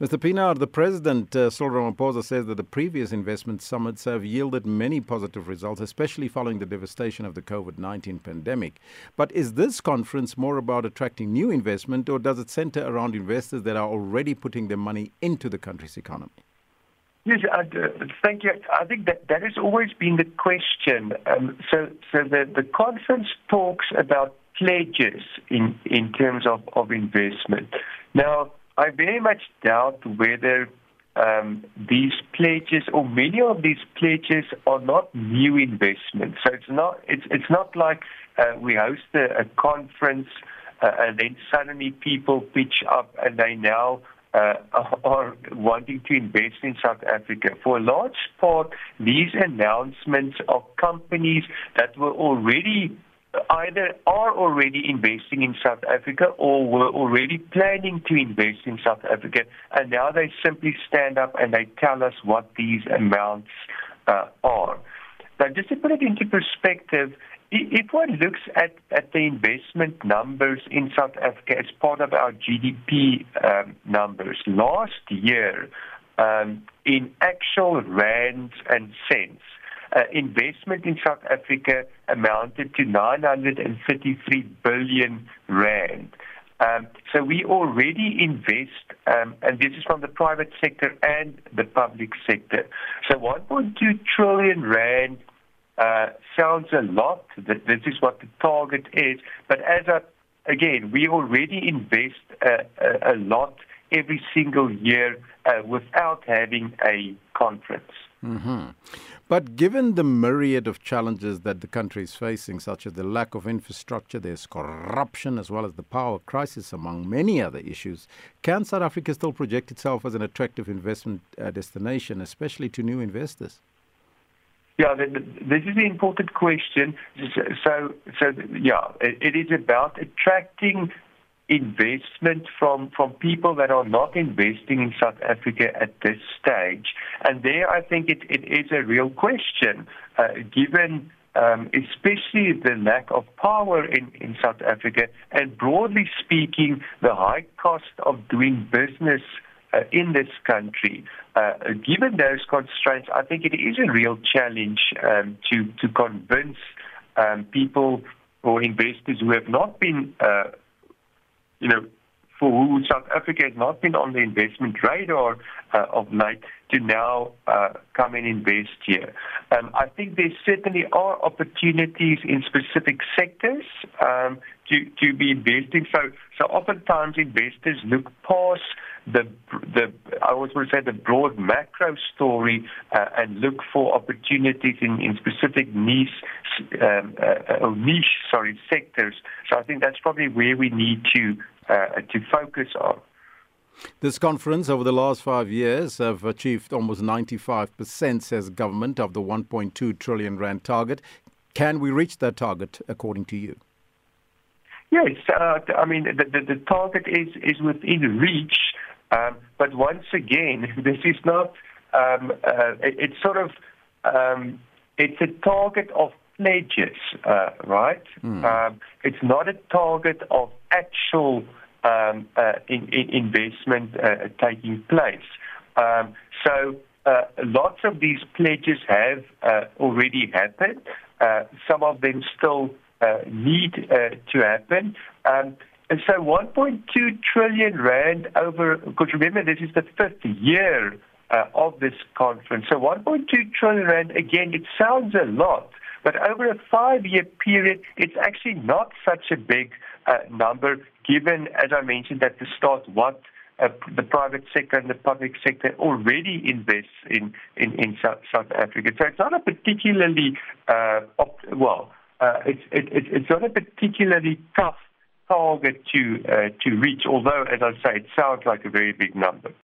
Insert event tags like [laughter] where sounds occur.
Mr. Pienaar, the President, uh, Cyril Ramaphosa, says that the previous investment summits have yielded many positive results, especially following the devastation of the COVID 19 pandemic. But is this conference more about attracting new investment, or does it center around investors that are already putting their money into the country's economy? Yes, uh, thank you. I think that that has always been the question. Um, so, so the, the conference talks about pledges in, in terms of, of investment. Now, I very much doubt whether um, these pledges or many of these pledges are not new investments. So it's not it's it's not like uh, we host a, a conference uh, and then suddenly people pitch up and they now uh, [laughs] are wanting to invest in South Africa. For a large part, these announcements are companies that were already either are already investing in South Africa or were already planning to invest in South Africa, and now they simply stand up and they tell us what these amounts uh, are. Now, just to put it into perspective, if one looks at, at the investment numbers in South Africa as part of our GDP um, numbers, last year, um, in actual rands and cents, uh, investment in South Africa amounted to 933 billion rand. Um, so we already invest, um, and this is from the private sector and the public sector. So 1.2 trillion rand uh, sounds a lot. That this is what the target is, but as a again, we already invest a, a, a lot every single year uh, without having a conference. Mm-hmm. But given the myriad of challenges that the country is facing, such as the lack of infrastructure, there's corruption, as well as the power crisis, among many other issues, can South Africa still project itself as an attractive investment uh, destination, especially to new investors? Yeah, this is an important question. So, so yeah, it is about attracting investment from from people that are not investing in South Africa at this stage. And there, I think it, it is a real question, uh, given um, especially the lack of power in, in South Africa, and broadly speaking, the high cost of doing business uh, in this country. Uh, given those constraints, I think it is a real challenge um, to to convince um, people or investors who have not been uh, you know, for who South Africa has not been on the investment radar uh, of late to now uh, come and invest here. Um, I think there certainly are opportunities in specific sectors um, to, to be investing. So, so oftentimes investors look past the the I always want to say the broad macro story uh, and look for opportunities in, in specific niche um, uh, niche sorry sectors. So I think that's probably where we need to uh, to focus on. This conference over the last five years have achieved almost 95%, says government, of the 1.2 trillion rand target. Can we reach that target, according to you? Yes, uh, I mean the, the, the target is is within reach. Um, but once again, [laughs] this is not, um, uh, it, it's sort of, um, it's a target of pledges, uh, right? Mm. Um, it's not a target of actual um, uh, in, in investment uh, taking place. Um, so uh, lots of these pledges have uh, already happened. Uh, some of them still uh, need to happen. Um, and so 1.2 trillion rand over, because remember, this is the fifth year of this conference. So 1.2 trillion rand, again, it sounds a lot, but over a five year period, it's actually not such a big uh, number, given, as I mentioned at the start, what uh, the private sector and the public sector already invests in, in, in South, South Africa. So it's not a particularly, uh, op- well, uh, it's, it, it's not a particularly tough target to uh, to reach. Although, as I say, it sounds like a very big number.